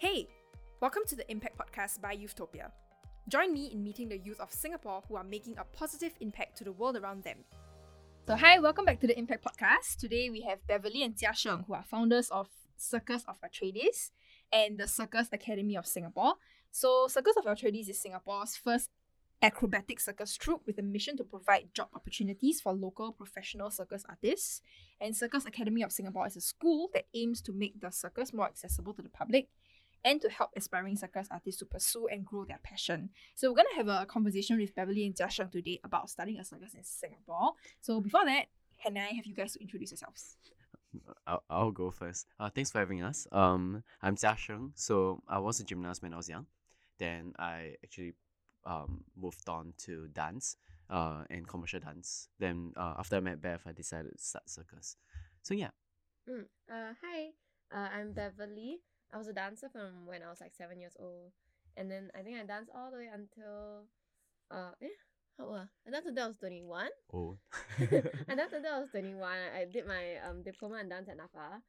Hey, welcome to the Impact Podcast by Youthtopia. Join me in meeting the youth of Singapore who are making a positive impact to the world around them. So, hi, welcome back to the Impact Podcast. Today we have Beverly and Jia Sheng, who are founders of Circus of Altrades and the Circus Academy of Singapore. So, Circus of Altrades is Singapore's first acrobatic circus troupe with a mission to provide job opportunities for local professional circus artists. And Circus Academy of Singapore is a school that aims to make the circus more accessible to the public and to help aspiring circus artists to pursue and grow their passion. So we're gonna have a conversation with Beverly and Jia Sheng today about starting a circus in Singapore. So before that, can I have you guys to introduce yourselves? I'll, I'll go first. Uh, thanks for having us. Um, I'm Jia Sheng. So I was a gymnast when I was young. Then I actually um, moved on to dance uh, and commercial dance. Then uh, after I met Bev, I decided to start circus. So yeah. Mm. Uh, hi, uh, I'm Beverly. I was a dancer from when I was like seven years old, and then I think I danced all the way until, uh, eh, how old? I danced until I was twenty one. Oh. I danced until I was twenty one. I did my um diploma in dance at NAFA.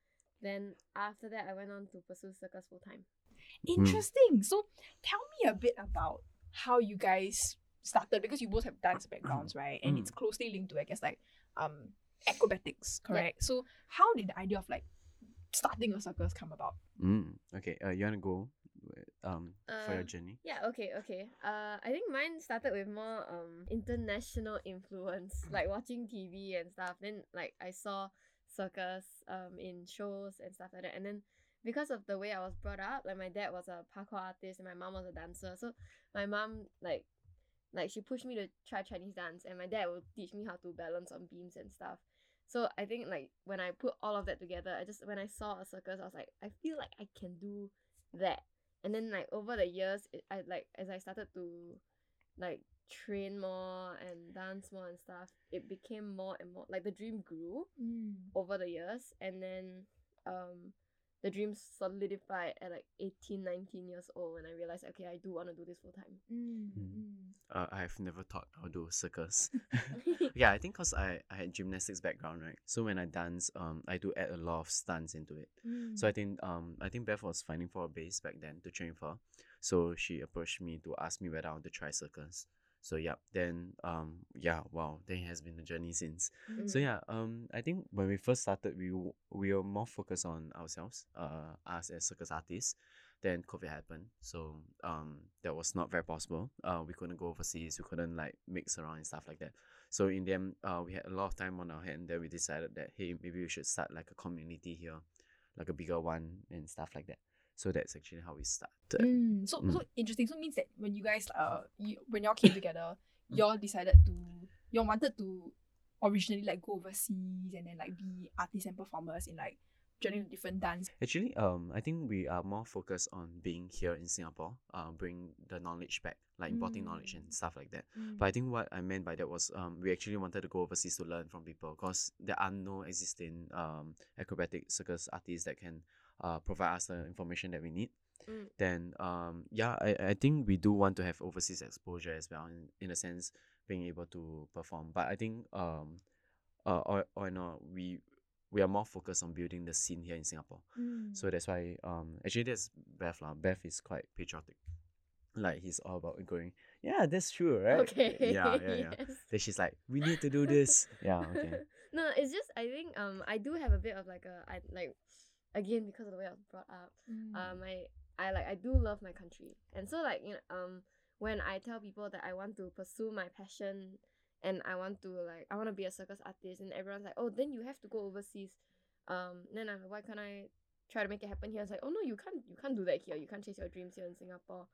Then after that, I went on to pursue circus full time. Interesting. So tell me a bit about how you guys started because you both have dance backgrounds, right? And it's closely linked to I guess like um acrobatics, correct? So how did the idea of like starting a circus come about? Mm, okay. Uh, you wanna go um for your Uh, journey? Yeah, okay, okay. Uh, I think mine started with more um international influence, like watching TV and stuff. Then like I saw circus um in shows and stuff like that. And then because of the way I was brought up, like my dad was a parkour artist and my mom was a dancer. So my mom like like she pushed me to try Chinese dance and my dad would teach me how to balance on beams and stuff. So I think like when I put all of that together, I just when I saw a circus, I was like, I feel like I can do that. And then like over the years it, i like as i started to like train more and dance more and stuff it became more and more like the dream grew over the years. And then um the dream solidified at like 18 19 years old when i realized okay i do want to do this full time Uh, I have never thought I'll do circus. yeah, I think cause I, I had gymnastics background, right? So when I dance, um, I do add a lot of stunts into it. So I think um I think Bev was finding for a base back then to train for. So she approached me to ask me whether I want to try circus. So yeah, then um yeah, wow, then it has been a journey since. So Mm. yeah, um I think when we first started we w- we were more focused on ourselves, uh us as circus artists. Then COVID happened. So um that was not very possible. Uh we couldn't go overseas, we couldn't like mix around and stuff like that. So in the end, uh we had a lot of time on our hand then we decided that hey maybe we should start like a community here, like a bigger one and stuff like that. So that's actually how we started. Mm, so Mm. so interesting. So it means that when you guys uh you, when y'all came together, y'all decided to y'all wanted to originally like go overseas and then like be artists and performers in like joining different dance. Actually, um, I think we are more focused on being here in Singapore, uh, bring the knowledge back, like importing knowledge and Mm. stuff like that. But I think what I meant by that was um, we actually wanted to go overseas to learn from people because there are no existing um, acrobatic circus artists that can uh, provide us the information that we need. Mm. Then um, yeah, I, I think we do want to have overseas exposure as well in, in a sense being able to perform. But I think um, uh, or, or no, we we are more focused on building the scene here in Singapore. So that's why um actually that's Bev lah. Bev is quite patriotic. Like he's all about going, yeah, that's true, right? okay Yeah, yeah, yeah. yes. Then she's like, we need to do this. yeah, okay. no, it's just I think um I do have a bit of like a I like again because of the way I was brought up. Mm. Um I I like I do love my country. And so like you know um when I tell people that I want to pursue my passion and I want to like I want to be a circus artist and everyone's like, "Oh, then you have to go overseas." Um then I'm like, "Why can't I try to make it happen here?" It's like, "Oh no, you can't you can't do that here. You can't chase your dreams here in Singapore."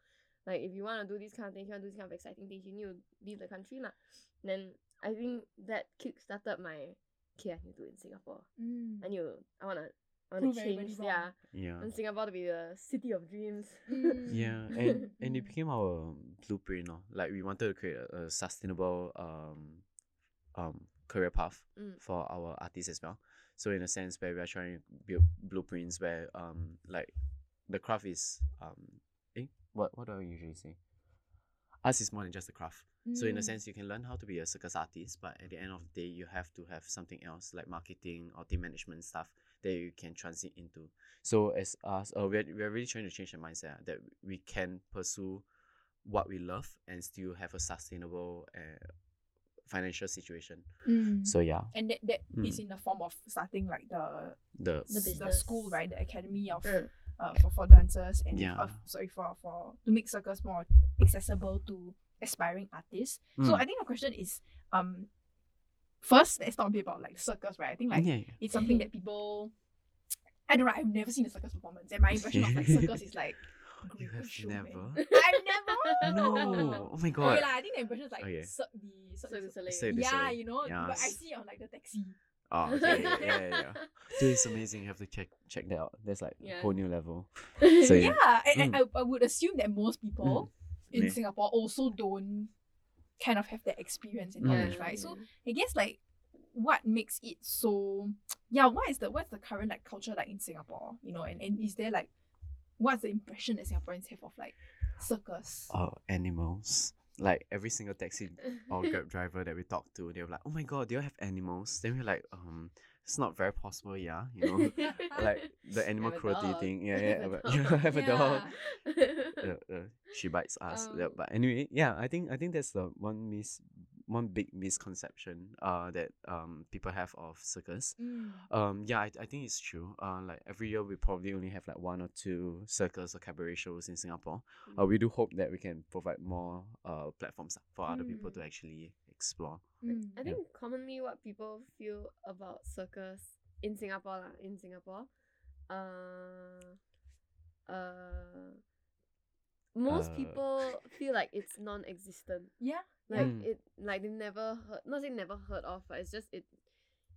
Like if you want to do these kind of things, you want to do these kind of exciting things, you need to leave the country lah. Then I think that kick started my okay, I need to do it in Singapore. Mm. I to I wanna I Prove wanna change yeah. Yeah. And Singapore to be the city of dreams. Mm. Yeah, and, and it became our blueprint, no? Like we wanted to create a, a sustainable um um career path Mm. for our artists as well. So in a sense where we are trying to build blueprints where um like the craft is um eh what what do I usually say? Us is more than just a craft. So in a Mm. sense, you can learn how to be a circus artist, but at the end of the day, you have to have something else like marketing or team management stuff that you can transit into. So as us, uh, we're we're really trying to change the mindset ah, that we can pursue what we love and still have a sustainable uh, financial situation. Mm. So yeah, and that, that is Mm. in the form of starting like the the The the school, right? The academy of Mm. uh, for, for dancers and Yeah. uh, sorry for for to make circus more accessible to aspiring artists. So Mm. I think the question is um first let's talk a bit about like circus, right? I think like yeah, yeah. it's something that people I don't know, I've never seen a circus performance and my impression of like circus is like You have showman. never? I've never No, oh my god. Okay, god. lah, I think the impression is like Okay. Cirque du Cirque du Soleil. Yeah, you know, but I see it on like the taxi. Oh, okay, yeah, yeah, yeah. Dude, it's amazing. You have to check check that out. That's like Yeah. a whole new level. So So Yeah, yeah. and, and Mm. I, I would assume that most people in Yeah. Singapore also don't kind of have that experience and Mm. knowledge, right? So I guess like what makes it so yeah, what is the what's the current like culture like in Singapore? You know, and, and is there like what's the impression that Singaporeans have of like circus? Oh, animals. Like every single taxi or grab driver that we talk to, they were like, "Oh my god, do you have animals?" Then we're like, "Um, it's not very possible, yeah." You know, like the animal Have cruelty thing. Yeah, yeah. a but dog. you know, have a dog. Yeah. uh, uh, she bites us. yeah, Um, but anyway, yeah, I think I think that's the one mis one big misconception uh that um people have of circus. Mm. Um yeah, I, I think it's true. Uh like every year we probably only have like one or two circus or cabaret shows in Singapore. Uh, we do hope that we can provide more uh platforms for other people to Mm. actually explore. Mm. I think commonly what people feel about circus in Singapore lah, in Singapore, uh, uh, most Uh, people feel like it's non-existent. Yeah. Like Mm. it, like they've never heard, not saying never heard of, but it's just it,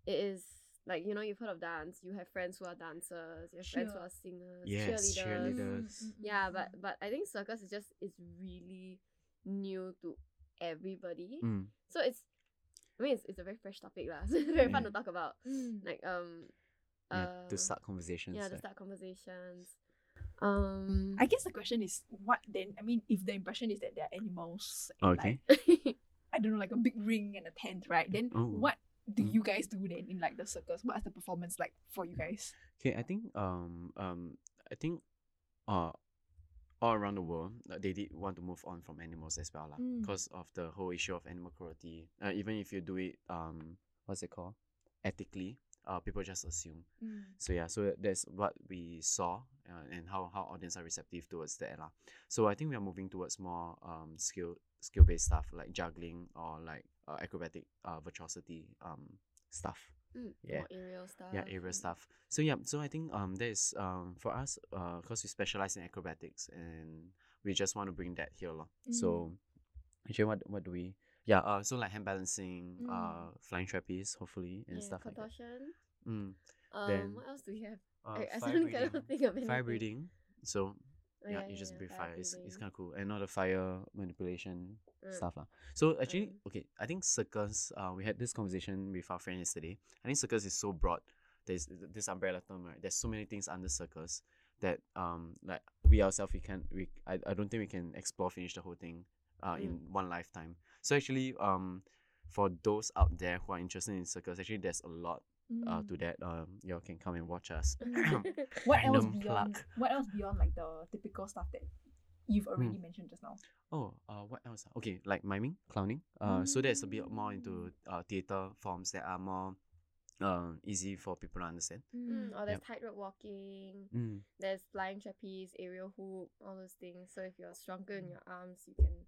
it is like you know you've heard of dance. You have friends who are dancers. You have friends who are singers, Yes, cheerleaders. cheerleaders. Mm, mm, Yeah, but but I think circus is just is really new to everybody. Mm. So it's, I mean, it's, it's a very fresh topic lah. So it's very fun to talk about. Mm. Like um, Yeah, uh, to start conversations. Yeah, to start conversations. Um, I guess the question is what then? I mean, if the impression is that they're animals, and Okay. like, I don't know, like a big ring and a tent, right? Then Oh. what do Mm. you guys do then in like the circus? What is the performance like for you guys? Okay, I think um um I think uh all around the world uh, they did want to move on from animals as well lah Mm. because of the whole issue of animal cruelty. Uh, even if you do it um what's it called ethically, uh people just assume. So yeah, so that's what we saw uh, and how how audience are receptive towards that lah. So I think we are moving towards more um skill skill based stuff like juggling or like uh, acrobatic uh virtuosity um stuff. Mm, Yeah. more aerial stuff. Yeah, area and- stuff. So yeah, so I think um that is um for us uh because we specialize in acrobatics and we just want to bring that here lor. So actually what what do we yeah uh so like hand balancing Mm. uh flying trapeze hopefully and Yeah, stuff like that. contortion. Mm. Um, Then, what else do we have? Uh, I, I fire suddenly cannot think of anything. Fire breathing. So Oh, yeah, you just yeah, breathe fire. It's, it's kind of cool. And all the fire manipulation Mm. stuff. Uh. So actually, Mm. okay, I think circus, uh, we had this conversation with our friend yesterday. I think circus is so broad. There's this umbrella term, right? There's so many things under circus that um like we ourselves we can we I, I don't think we can explore finish the whole thing uh in Mm. one lifetime. So actually um for those out there who are interested in circus, actually there's a lot uh to that. Um y'all can come and watch us. what else beyond plug. what else beyond like the typical stuff that you've already Hmm. mentioned just now? Oh, uh, what else? ah? Okay, like miming, clowning. Uh, so that's a bit more into uh theater forms that are more, uh, easy for people to understand. Mm, or there's Yep. tightrope walking. Mm. There's flying trapeze, aerial hoop, all those things. So if you're stronger in your arms, you can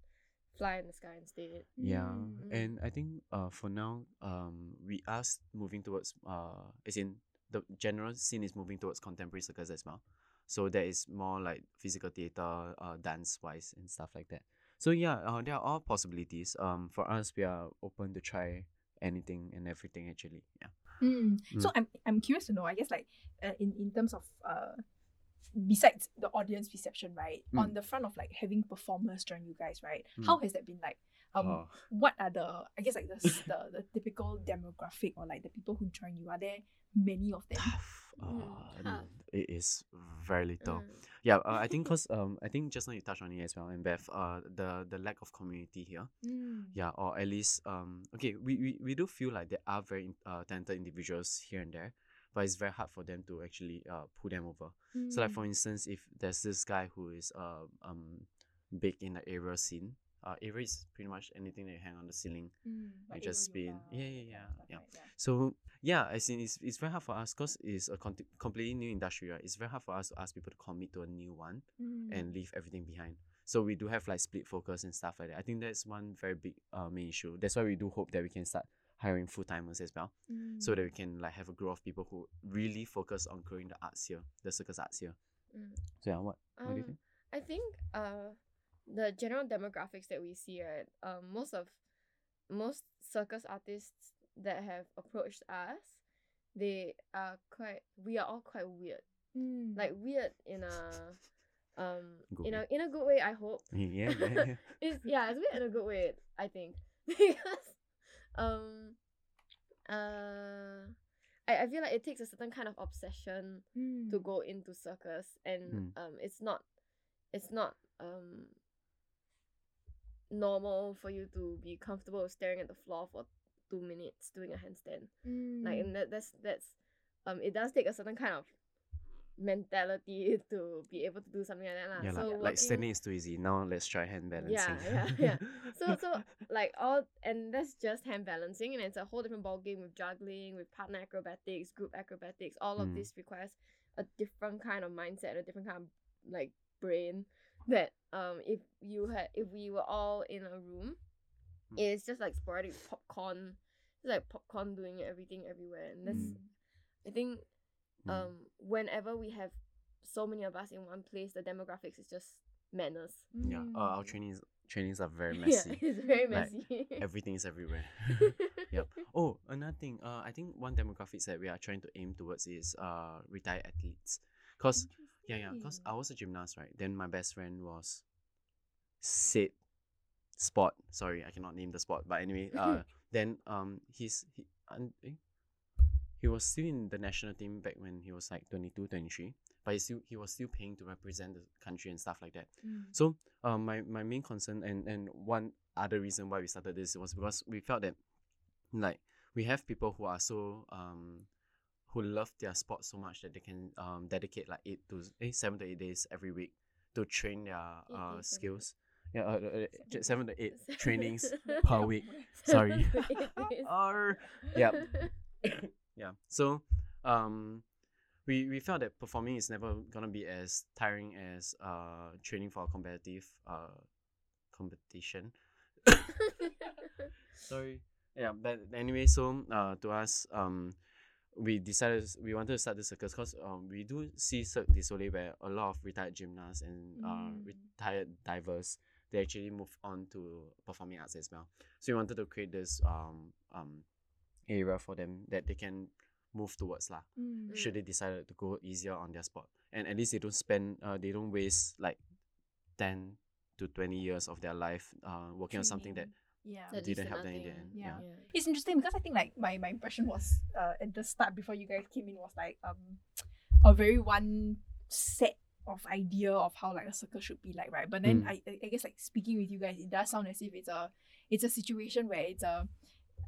fly in the sky instead. Yeah, Mm. and I think uh for now um we are moving towards uh as in the general scene is moving towards contemporary circus as well. So that is more like physical theater, uh dance wise and stuff like that. So yeah, uh, there are all possibilities. Um for us we are open to try anything and everything actually. Yeah. Mm. So I'm I'm curious to know. I guess like uh, in in terms of uh, besides the audience reception, right? Mm. On the front of like having performers join you guys, right? Mm. How has that been like? Um, Oh. what are the I guess like the, the the typical demographic or like the people who join you? Are there many of them? Uh. It is very little. Mm. Yeah, uh, I think because um I think just now you touched on it as well, and Bev, uh the the lack of community here. Mm. Yeah, or at least um okay, we, we, we do feel like there are very uh talented individuals here and there, but it's very hard for them to actually uh pull them over. So like Mm. for instance, if there's this guy who is uh, um big in the aerial scene, uh aerial is pretty much anything that you hang on the ceiling. Mm, like just spin. Yeah, yeah, yeah, yeah. So yeah, I think it's it's very hard for us because it's a con- completely new industry, right? It's very hard for us to ask people to commit to a new one Mm. and leave everything behind. So we do have like split focus and stuff like that. I think that's one very big uh, main issue. That's why we do hope that we can start hiring full timers as well, so that we can like have a group of people who really focus on growing the arts here, the circus arts here. Mm. So yeah, what what do you Um, think? I think uh the general demographics that we see, right? Um, most of most circus artists that have approached us, they are quite. We are all quite weird, Mm. like weird in a um Good in way. a in a good way. I hope. Yeah, yeah, yeah. it's yeah, it's weird in a good way. I think because um uh. I, I feel like it takes a certain kind of obsession Mm. to go into circus and Mm. um it's not it's not um normal for you to be comfortable staring at the floor for two minutes doing a handstand like Mm. and that, that's that's um it does take a certain kind of mentality to be able to do something like that yeah, so like, like standing is too easy. Now let's try hand balancing. yeah, yeah. so so like all and that's just hand balancing and it's a whole different ball game with juggling with partner acrobatics group acrobatics all of Mm. this requires a different kind of mindset a different kind of like brain that um if you had if we were all in a room Mm. it's just like sporadic popcorn it's like popcorn doing everything everywhere and that's Mm. i think Mm. um whenever we have so many of us in one place the demographics is just madness yeah. Uh, our Mm. trainings trainings are very yeah messy. it's very Like, messy Everything is everywhere. yep. Oh, another thing. Uh, I think one demographics that we are trying to aim towards is uh retired athletes. Cause yeah, yeah. Cause I was a gymnast, right? Then my best friend was said sport. Sorry, I cannot name the sport. But anyway, uh, then um, he's he un, eh? He was still in the national team back when he was like 22, 23. But he still he was still paying to represent the country and stuff like that. Mm. So um, my, my main concern and, and one other reason why we started this was because we felt that like we have people who are so um who love their sport so much that they can um dedicate like eight to eh, seven to eight days every week to train their Eight uh skills. Yeah, uh, uh, uh, seven to eight trainings per week. Sorry. Seven to eight days. Arr. yeah. yeah. So um we, we felt that performing is never gonna be as tiring as uh training for a competitive uh competition. Sorry. Yeah, but anyway, so uh to us, um we decided we wanted to start the circus because um we do see Cirque du Soleil where a lot of retired gymnasts and uh Mm. retired divers they actually move on to performing arts as well. So we wanted to create this um um area for them that they can move towards lah. Mm. Should they decide to go easier on their sport. And at least they don't spend uh they don't waste like ten to twenty years of their life uh working on something that yeah. That didn't help them in the end. Yeah. yeah. It's interesting because I think like my, my impression was uh, at the start before you guys came in was like um a very one set of idea of how like a circle should be like, right? But then Mm. I, I I guess like speaking with you guys, it does sound as if it's a it's a situation where it's a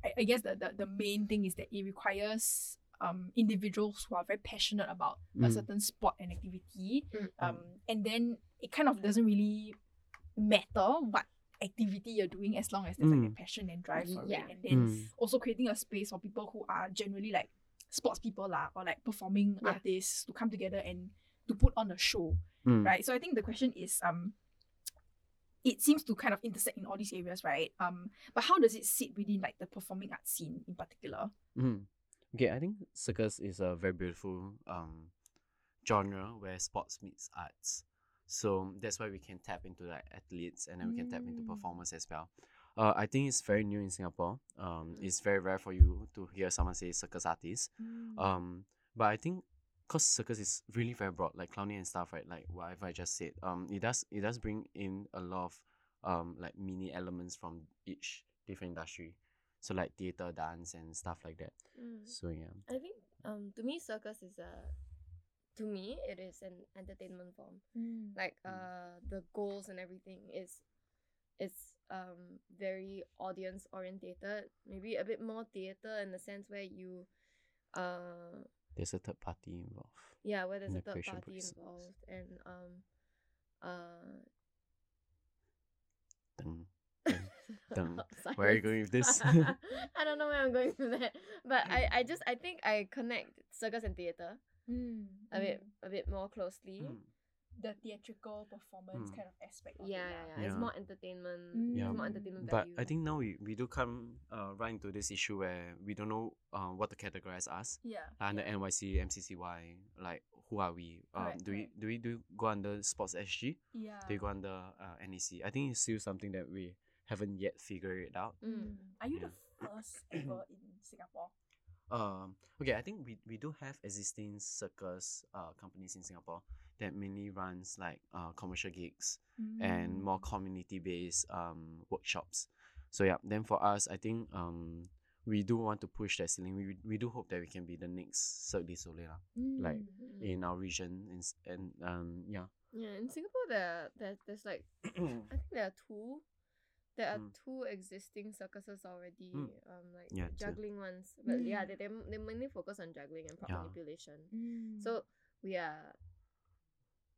I, I guess the, the the main thing is that it requires um individuals who are very passionate about a Mm. certain sport and activity. Mm. Um and then it kind of doesn't really matter what activity you're doing as long as there's like a Mm. passion and drive for Yeah. it. And then Mm. also creating a space for people who are generally like sports people lah, or like performing Yeah. artists to come together and to put on a show, Mm. right? So I think the question is um it seems to kind of intersect in all these areas, right? Um but how does it sit within like the performing arts scene in particular? Mm. Okay, I think circus is a very beautiful um genre where sports meets arts. So that's why we can tap into like athletes and then we can tap into Mm. performers as well. Uh, I think it's very new in Singapore. Um, Mm. it's very rare for you to hear someone say circus artist. Um, but I think because circus is really very broad, like clowning and stuff, right? Like whatever I just said. Um, it does it does bring in a lot of um like mini elements from each different industry. So like theater, dance, and stuff like that. Mm. So yeah. I think um to me circus is a to me it is an entertainment form. Like Mm. uh the goals and everything is is um very audience orientated. Maybe a bit more theater in the sense where you uh there's a third party involved. Yeah, where there's a the third party process. involved and um uh Dun, dun. Dun. Where are you going with this? I don't know where I'm going with that. But I, I just I think I connect circus and theatre Mm, a bit a bit more closely. Mm. The theatrical performance Mm. kind of aspect. Of Yeah, it, yeah, lah. yeah, It's more entertainment. Yeah. It's more entertainment But value. I think now we, we do come uh, right into this issue where we don't know uh, what to categorize us. Yeah. Under NYC, MCCY, like who are we? Um, Correct, do we do we do go under Sports SG? Yeah. Do we go under uh, NAC? I think it's still something that we haven't yet figured it out. Mm. Are you Yeah. the first ever in Singapore? Um, okay, I think we, we do have existing circus uh, companies in Singapore that mainly runs like uh, commercial gigs and more community based um, workshops. So yeah, then for us, I think um, we do want to push that ceiling. We, we do hope that we can be the next Cirque du Soleil lah, like Mm. in our region and, and um yeah. Yeah, in Singapore there there there's like I think there are two. There are Mm. two existing circuses already, Mm. um, like Yeah, juggling ones. But yeah, Mm. they, they they mainly focus on juggling and prop Yeah. manipulation. Mm. So we are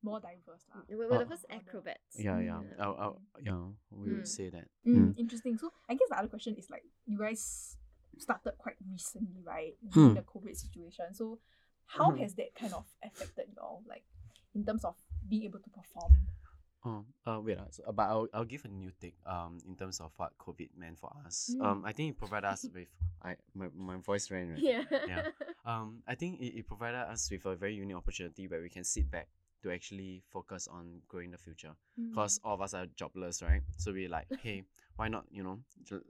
more diverse lah. we're, we're the Oh. first acrobats. yeah, yeah. Mm. I'll, I'll, yeah, we would Mm. say that. Mm, Mm. Interesting. So I guess the other question is like you guys started quite recently, right? Hmm. In the COVID situation. So how has that kind of affected y'all, like in terms of being able to perform? Oh, uh, wait, uh, so, uh, but I'll, I'll give a new take um in terms of what COVID meant for us. Mm. Um, I think it provided us with I my, my voice ran right. Yeah. Yeah. Um, I think it, it provided us with a very unique opportunity where we can sit back to actually focus on growing the future. Mm. Because all of us are jobless, right? So we're like, hey, why not, you know,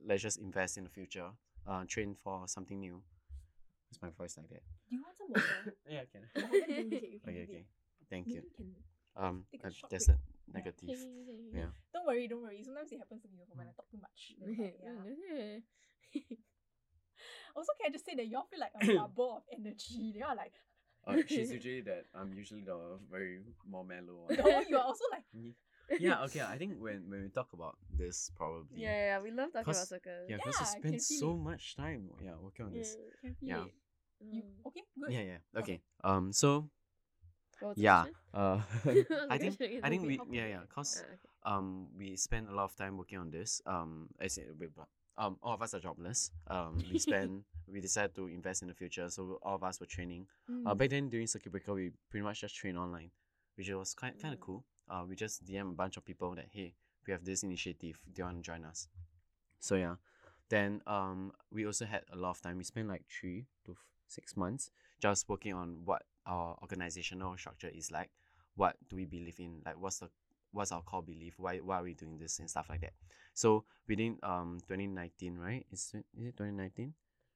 let's just invest in the future, uh, train for something new. Is my voice like that? Do you want some water? Yeah, I can. No, I can drink it, you Okay, okay. Thank you. you can Um, take a uh, short there's break. a negative. Yeah. Don't worry, don't worry. Sometimes it happens to me also when I talk too much. Then like. Also, can I just say that y'all feel like a bubble of energy? They are like, Uh, she's usually that. I'm usually the very more mellow one. no, you are also like, yeah, okay. I think when, when we talk about this, probably. Yeah, yeah, yeah, we love talking about Cause- circus. Yeah, because Yeah, we spend so it. much time. Yeah, working on this. can Yeah. it. You Mm. okay? Good. Yeah, yeah. Okay. Okay. Um. So What yeah. Uh. I think I think we yeah yeah. Cause Ah, okay. um we spend a lot of time working on this. Um. As in, wait, but, um. All of us are jobless. Um. We spend. we decided to invest in the future, so all of us were training. Uh, Mm. back then during circuit breaker, we pretty much just trained online, which was kind kind of Mm. cool. Uh, we just DM a bunch of people that hey, we have this initiative. Do you want to join us? So yeah, then um, we also had a lot of time. We spent like three to f- six months just working on what our organizational structure is like. What do we believe in? Like what's the what's our core belief? Why why are we doing this and stuff like that? So within um 2019, right? Is it, is it 2019?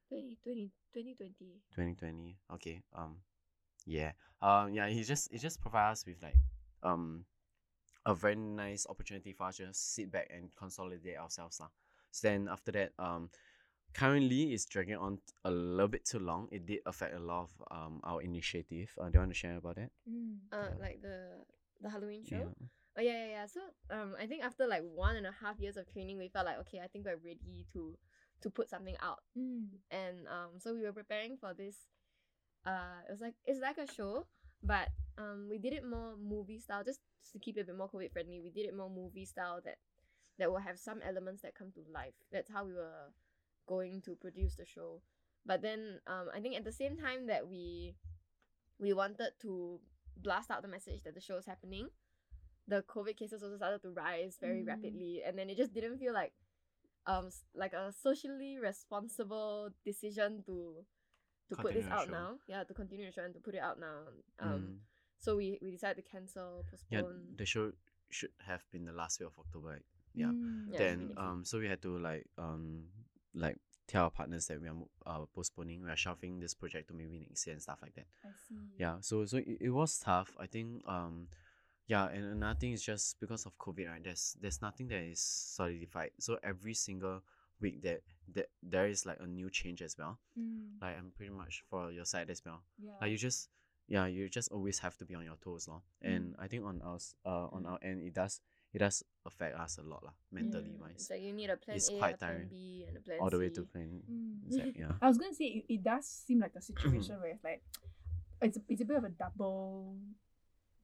2020, 2020. 2020 okay um yeah um yeah He just it just provides us with like um a very nice opportunity for us to just sit back and consolidate ourselves lah. so then after that um currently it's dragging on a little bit too long it did affect a lot of um our initiative uh, do you want to share about that Mm. Uh, Yeah. like the the Halloween show. yeah Oh yeah, yeah, yeah. So um, I think after like one and a half years of training, we felt like okay, I think we're ready to to put something out. Mm. And um, so we were preparing for this. Uh, it was like it's like a show, but um, we did it more movie style, just to keep it a bit more COVID friendly. We did it more movie style that that will have some elements that come to life. That's how we were going to produce the show. But then um, I think at the same time that we we wanted to blast out the message that the show is happening, the COVID cases also started to rise very Mm. rapidly, and then it just didn't feel like um like a socially responsible decision to to put this out show. now. Yeah, to continue the show and to put it out now. Um, Mm. so we we decided to cancel, yeah postpone. the show should have been the last week of october right? yeah Mm. Yeah, then um so we had to like um like tell our partners that we are uh, postponing we are shelving this project to maybe next year and stuff like that I see. yeah so so it, it was tough i think um yeah and another thing is just because of covid right there's there's nothing that is solidified so every single week that that there is like a new change as well Mm. like i'm pretty much for your side as well Yeah. like you just yeah you just always have to be on your toes lor. and i think on us uh on our end it does it does affect us a lot lah, mentally Mm, wise It's like you need a plan It's A, quite a plan tiring. B, and a plan all the way C. to plan Mm. it's yeah I was gonna say it, it does seem like a situation where it's like it's a, it's a bit of a double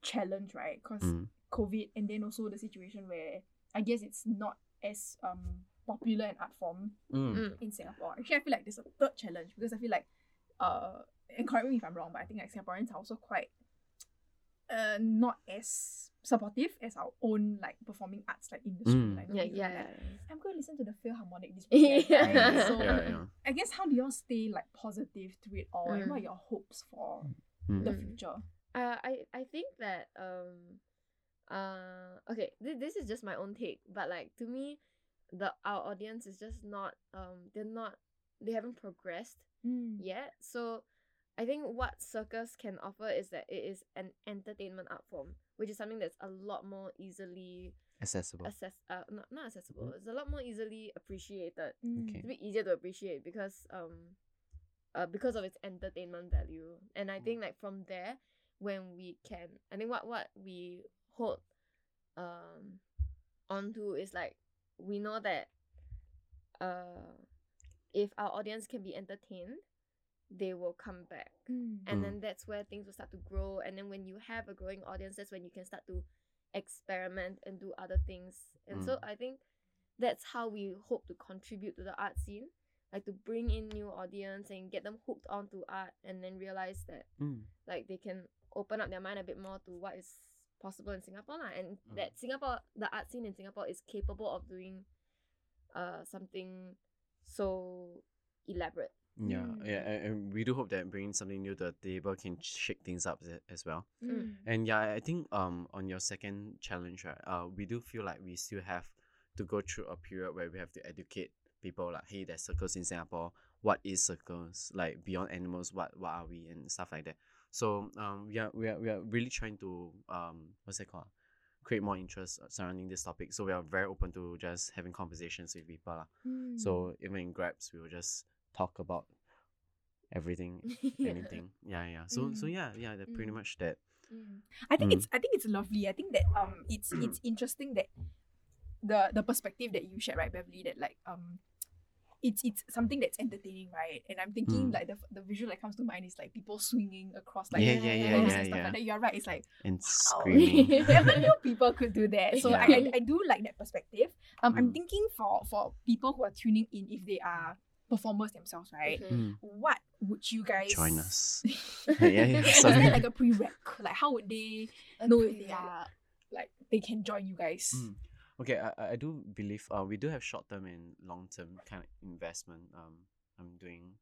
challenge, right? Because Mm. COVID and then also the situation where I guess it's not as um popular an art form Mm. Mm. in Singapore. Actually, I feel like there's a third challenge because I feel like, uh, and correct me if I'm wrong, but I think like Singaporeans are also quite, uh, not as supportive as our own like performing arts like industry. Mm. Like, Yeah, yeah, like, yeah. I'm going to listen to the Philharmonic this weekend. Yeah. right? So yeah, yeah. I guess how do y'all stay like positive through it all, and what are Mm. your hopes for Mm. the Mm. future? Uh, I I think that um, uh, okay, th- this is just my own take, but like to me, the our audience is just not um, they're not they haven't progressed yet. So I think what circus can offer is that it is an entertainment art form, which is something that's a lot more easily Accessible. assess uh not, not accessible. It's a lot more easily appreciated. Mm. Okay. It's a bit easier to appreciate because um uh because of its entertainment value. And I think like from there when we can I think what what we hold um onto is like we know that uh if our audience can be entertained, they will come back Mm. and Mm. then that's where things will start to grow and then when you have a growing audience that's when you can start to experiment and do other things and so Mm. i think that's how we hope to contribute to the art scene like to bring in new audience and get them hooked onto art and then realize that Mm. like they can open up their mind a bit more to what is possible in singapore lah, and Mm. that singapore the art scene in singapore is capable of doing uh something so elaborate Yeah, Mm. yeah, and, and we do hope that bringing something new to the table can shake things up as, as well. Mm. And yeah, I- I think um on your second challenge, right, uh, we do feel like we still have to go through a period where we have to educate people like, hey, there's circles in Singapore. What is circles? Like beyond animals, what what are we and stuff like that. So um we are we are we are really trying to um what's it called? Create more interest surrounding this topic. So we are very open to just having conversations with people. lah. Mm. So even in grabs, we will just talk about everything, Yeah. anything. Yeah, yeah. So so Mm. yeah, yeah. They're pretty Mm. much that. Mm. I think Mm. it's I think it's lovely. I think that um it's it's interesting that the the perspective that you shared, right, Beverly, that like um it's it's something that's entertaining, right? And I'm thinking Mm. like the the visual that comes to mind is like people swinging across like Yeah, yeah, yeah, yeah, and stuff yeah. like that. You're right. It's like And wow. screaming. Never knew people could do that. So I, I I do like that perspective. Um, I'm Mm. thinking for for people who are tuning in, if they are performers themselves, right? Okay. Mm. What would you guys Join us. yeah, yeah. Is Sorry. there like a prereq? Like how would they know if they are like they can join you guys? Okay, I, I- do believe uh, we do have short term and long term kind of investment. Um, I'm doing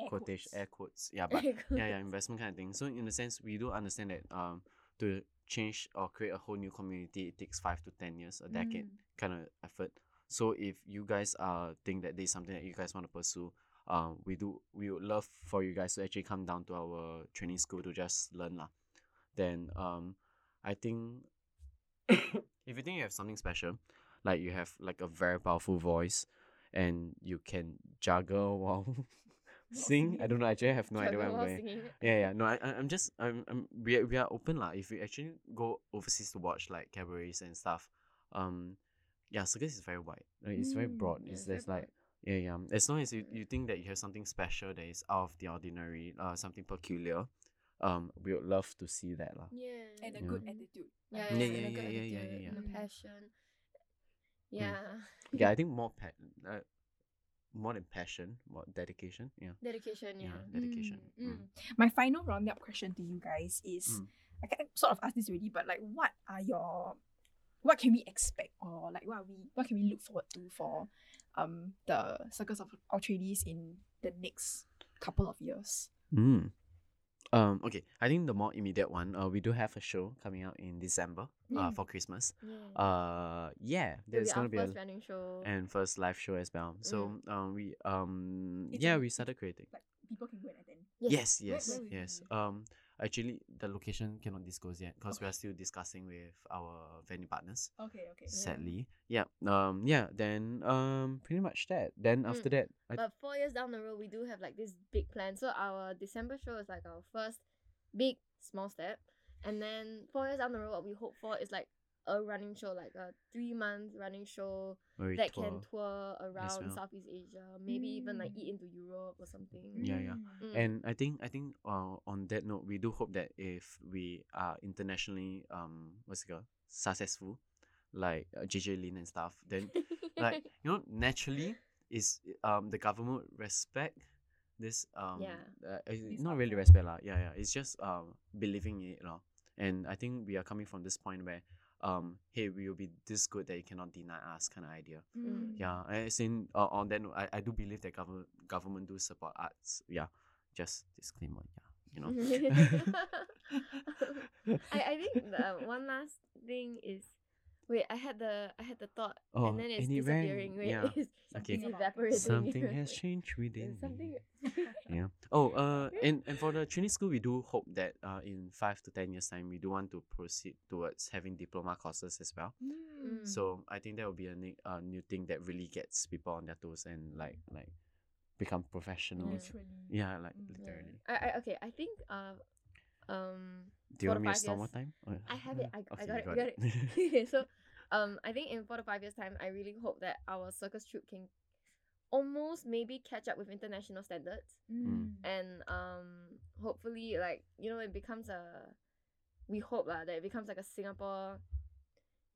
Air quotation quotes. air quotes. Yeah, but yeah, yeah, investment kind of thing. So in a sense, we do understand that um to change or create a whole new community, it takes five to ten years, a decade Mm. kind of effort. So if you guys uh think that there's something that you guys want to pursue, um, we do we would love for you guys to actually come down to our training school to just learn lah. Then um, I think if you think you have something special, like you have like a very powerful voice, and you can juggle while sing. I don't know. Actually, I have no idea where I'm going. singing. Yeah, yeah. No, I, I- I'm just, I'm, I'm, we are, we are open lah. If you actually go overseas to watch like cabarets and stuff, um, yeah, circus is very wide. Like, it's very Mm, broad. yeah, it's very there's like, yeah, yeah. As long as you, you think that you have something special that is out of the ordinary, uh, something peculiar, um, we would love to see that lah. Yeah. And a Yeah. good attitude. Yeah, yeah, Yeah, said. and a yeah, yeah, yeah, yeah, and a yeah. passion. Yeah. Yeah, I think more pa- uh, more than passion, more dedication. Yeah, Dedication, yeah, yeah. dedication. Mm, Mm. mm. My final roundup question to you guys is Mm. I kind of sort of asked this already, but like what are your what can we expect or like what are we what can we look forward to for um the circus of Altrades in the next couple of years? Mm. Um, okay, I think the more immediate one, uh, we do have a show coming out in December, uh, Mm. for Christmas. Yeah. Uh, yeah, It'll there's gonna our be first a running show. and first live show as well. So um, we um, It's yeah, a- we started creating. Like people can go and attend. Yes, Where- yes, where will yes. Um, actually, the location cannot disclose yet because we are still discussing with our venue partners. Okay, okay. Sadly, yeah. Um, yeah. Then um, pretty much that. Then Mm. after that, I But four years down the road, we do have like this big plan. So our December show is like our first big small step, and then four years down the road, what we hope for is like a running show, like a three month running show Where we that tour. can tour around well. Southeast Asia, maybe even like Mm. eat into Europe or something. Yeah, yeah. Mm. And I think I think uh, on that note, we do hope that if we are internationally um what's it called successful, like uh, JJ Lin and stuff, then like you know naturally is um the government would respect this um Yeah. uh, not really respect lah yeah yeah it's just um believing in it lah. and I think we are coming from this point where um hey we will be this good that you cannot deny us kind of idea. Mm. yeah I in uh, on that I, I do believe that government government do support arts. Yeah just disclaimer yeah you know. I, I think the one last thing is wait, I had the I had the thought Oh, and then it's and it disappearing. Wait, yeah. it's, Okay. it's Something evaporating. something has changed within something me. yeah oh uh and, and for the training school we do hope that uh in five to ten years time we do want to proceed towards having diploma courses as well Mm. so i think that will be a new, uh, new thing that really gets people on their toes and like like become professionals Literally. yeah like Mm. Literally I, I okay, I think uh, um do you want me to five start more years- time Oh, I have it. I, I okay, got you it. I got it. Okay, so, um, I think in four to five years' time, I really hope that our circus troupe can almost maybe catch up with international standards, Mm. and um, hopefully, like you know, it becomes a. We hope lah that it becomes like a Singapore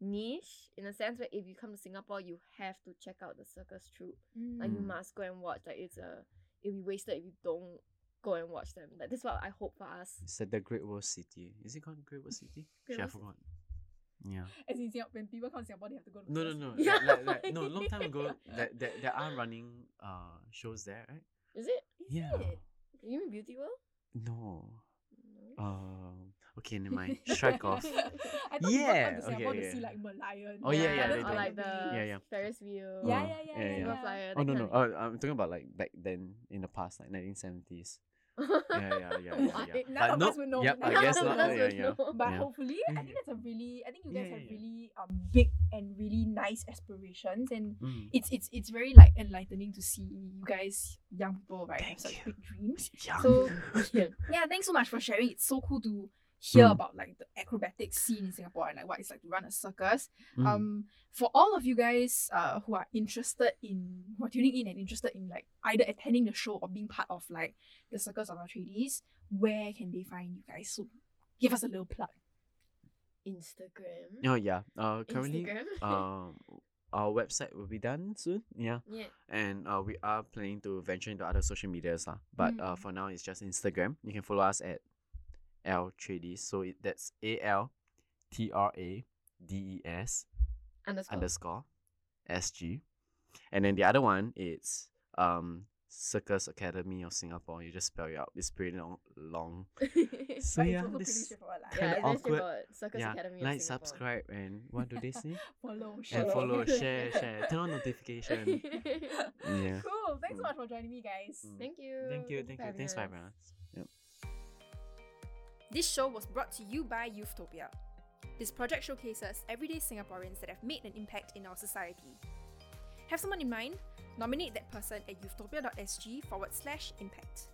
niche in a sense where if you come to Singapore, you have to check out the circus troupe. Like you Mm. must go and watch. Like it's a. It'll be wasted if you don't go and watch them. Like that's what I hope for us. It's at the Great World City. Is it called Great World City? Great World City. Yeah. As in Singapore, when people come to Singapore, they have to go to No, no, no. Yeah. Like, like, like, no, long time ago, that, that there are running uh shows there, right? Is it? Is Yeah. it? You mean Beauty World? No. Um. Okay, never mind. Strike off. I thought Yeah, people come to Singapore okay, to yeah. see like Merlion. Oh, yeah, yeah, or they do. like the Yeah, yeah. Ferris wheel. Yeah, Uh, yeah, yeah, yeah, yeah. Yeah. flyer. Oh no no! Oh, I'm talking about like back then in the past, like 1970s. Of- Yeah, yeah, yeah, yeah. Yeah. None of But us would know. Yep, I None guess of not. us Yeah, would yeah. know. But Yeah. hopefully, I think that's a really, I think you guys Yeah, have really um big and really nice aspirations, and Mm. it's it's it's very like enlightening to see you guys, young people, right, have Thank such you. big dreams. Young. So yeah, thanks so much for sharing. It's so cool to hear Mm. about like the acrobatic scene in Singapore and like what it's like to run a circus. Mm. Um, for all of you guys uh who are interested in who are tuning in and interested in like either attending the show or being part of like the circus of Altrades, where can they find you guys? So give us a little plug. Instagram. Oh yeah. Uh, currently, Instagram. um, our website will be done soon. Yeah. yeah. and uh, we are planning to venture into other social medias lah. But uh, Mm. for now, it's just Instagram. You can follow us at Altrades. So it, that's A L T R A D E S Underscore. underscore S G, and then the other one it's um Circus Academy of Singapore. You just spell it out. It's pretty long. long. So yeah, it's also pretty this kinda it's awkward. Circus yeah, Academy of like, subscribe, and what do they say? Follow, and follow, share, share, turn on notification. yeah. Cool. Thanks so Mm. much for joining me, guys. Mm. Thank you. Thank you, thank you. Thanks for having us. Yep. This show was brought to you by Youthtopia. This project showcases everyday Singaporeans that have made an impact in our society. Have someone in mind? Nominate that person at youthtopia.sg forward slash impact.